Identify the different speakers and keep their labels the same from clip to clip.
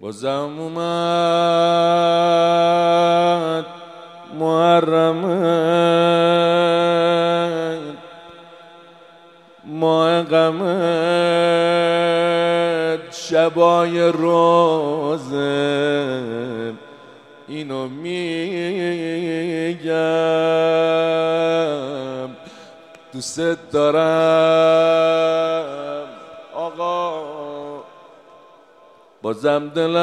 Speaker 1: بازم اومد محرمت ماه غمت شبای روزه اینو میگم. دوست دارم بازم دلم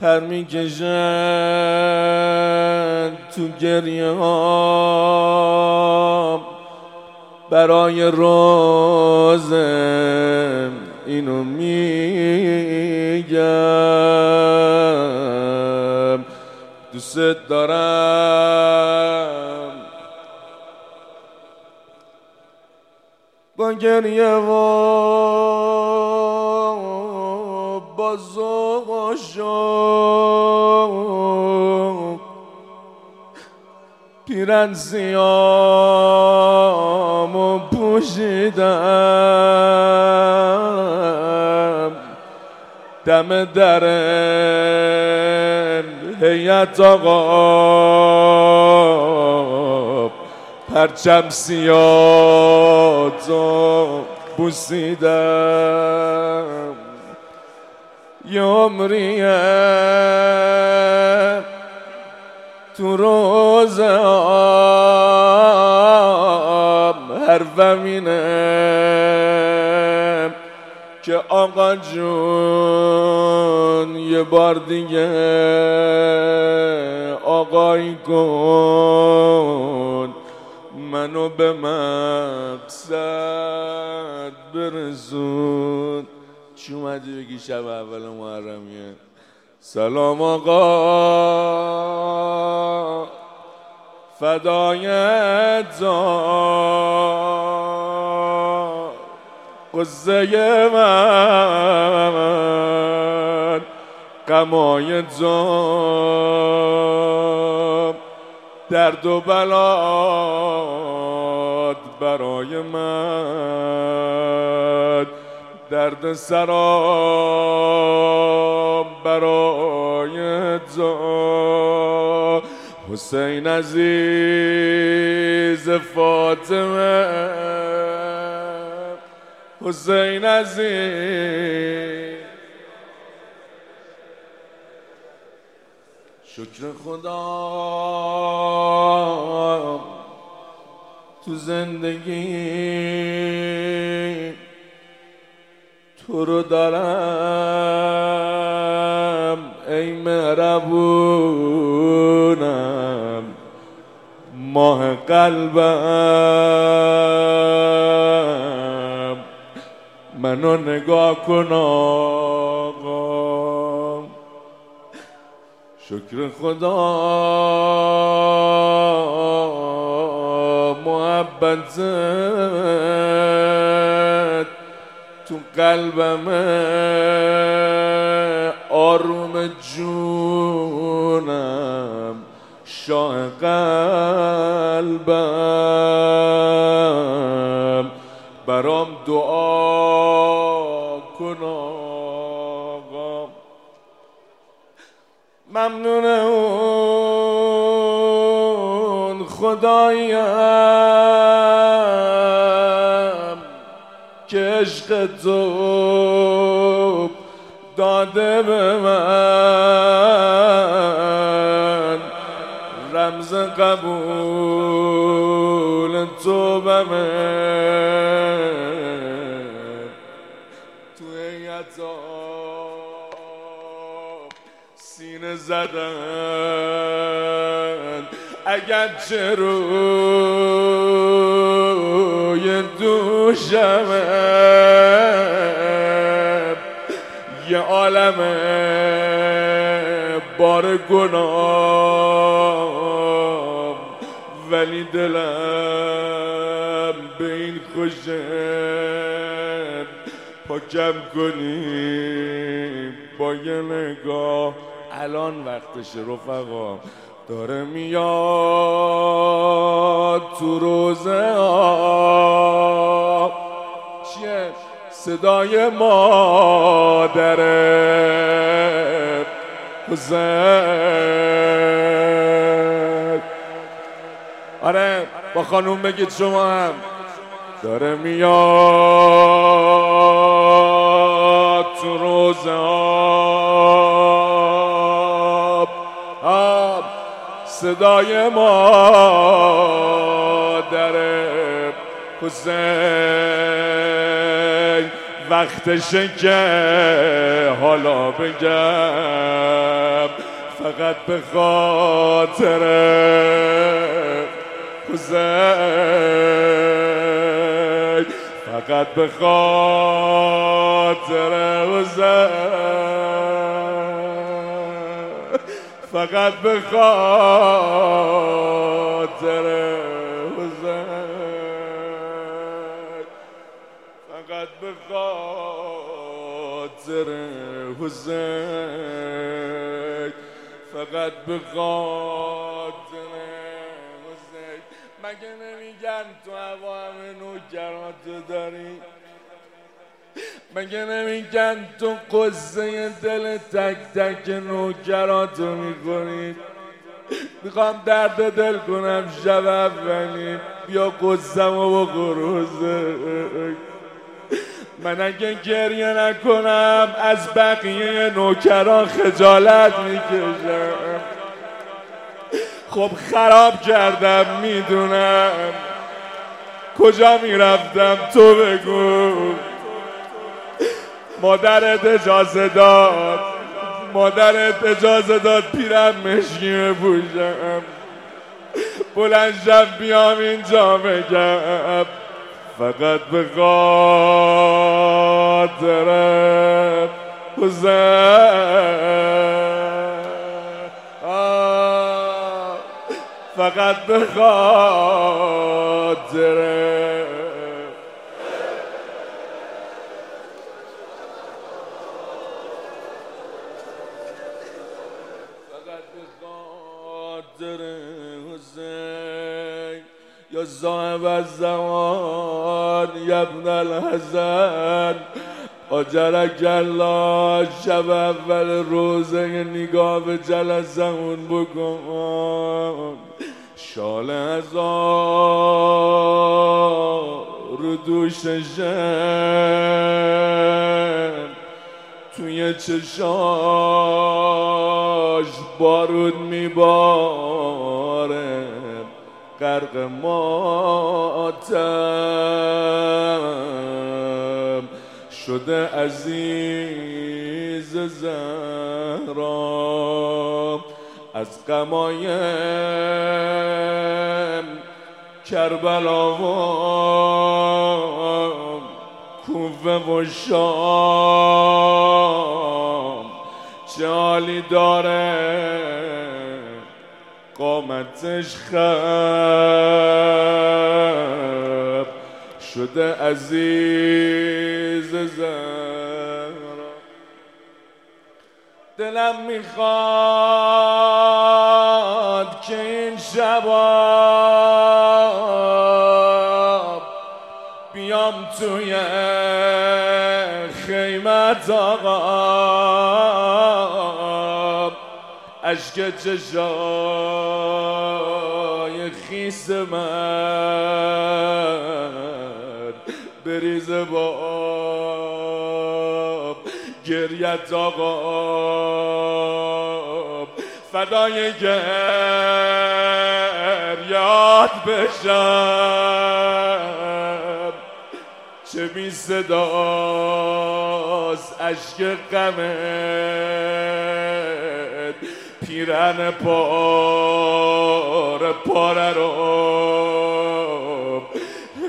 Speaker 1: پر می‌کشن تو گریه برای روزم اینو میگم. دوست دارم با گریه و با ذوق و شوق و پوشیدم. دم در هیئت آقا. پرچم سیاه تو بوسیدم. یه عمریه تو روز آم حرفم اینه که آقا جون یه بار دیگه آقایی کن منو به مقصد برسون. چی اومدی بگی شب اول محرمیه؟ سلام آقا. فدای قصه من. قمای جام درد و بلاد برای من. درد سرام برای تو. حسین عزیز فاطمه. حسین عزیز. شکر خدا. تو رو دارم ای مهربونم ماه قلبم. منو نگاه کن آقا. شکر خدا. محبتت تو قلبم آروم جونم شاه قلبم. عشق تو داده به من. رمز قبول تو به من. تو هیئتا سینه زدن اگر روی دوشمه یه عالم بار گناه ولی دلم به این خوشه. پاکم کنی با یه نگاه. الان وقتش رفقا. داره میاد تو روزه چیه؟ صدای مادر حسین. آره با خانوم بگید شما هم. داره میاد. صدای مادر حسین. وقتشه که حالا بگم. فقط به خاطر حسین. فقط به خاطر حسین. فقط به خاطر حسین. فقط به خاطر حسین. فقط به خاطر حسین. مگه نمیگن تو هوا همه نوکراتو داری؟ مگه نمیگن تو قصه دل تک تک نوکراتو می‌کنی می‌خوام درد دل کنم شب اولی. بیا قصم و بخور من اگه گریه نکنم از بقیه نوکران خجالت می‌کشم. خب خراب کردم می‌دونم. کجا می‌رفتم؟ تو بگو. مادرت اجازه داد. مادرت اجازه داد پیرم مشکی بپوشم بلند بیام اینجا بگم. فقط به خاطر فقط به خاطر فقط به خاطر حسین. یا صاحب الزمان یا ابن الحسن. آجرک الله شب اول روزه نگاه به جلسمون بکن. شال هزار رو دوششم توی چشاش بارود میباره. غرق ماتم شده عزیز زهرا از قمایم کربلا و کوفه و شام. جالی داره. قامتش خب شده عزیز زهرا. دلم می‌خواد که این شباب بیام توی خیمت آقا. عشق چشای خیس من بریز باب گریت آقا فدای گریات بشم. چه بی صداست عشق غمت. پیرن پاره پاره رو.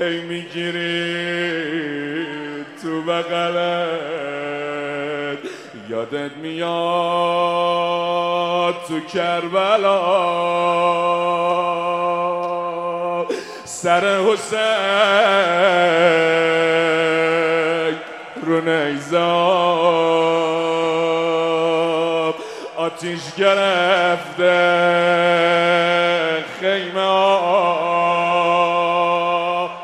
Speaker 1: هی می‌گیری تو بغلت. یادت میاد تو کربلا. سر حسین رو نیزاب آتیش گرفته. خیمه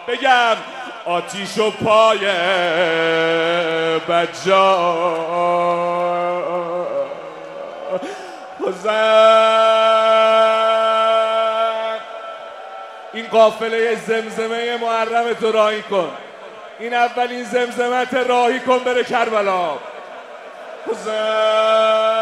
Speaker 1: بگم آتیش و پای بجا. حسین. این قافله زمزمه محرم تو راهی کن. این اولین زمزمت راهی کن بره کربلا. حسین.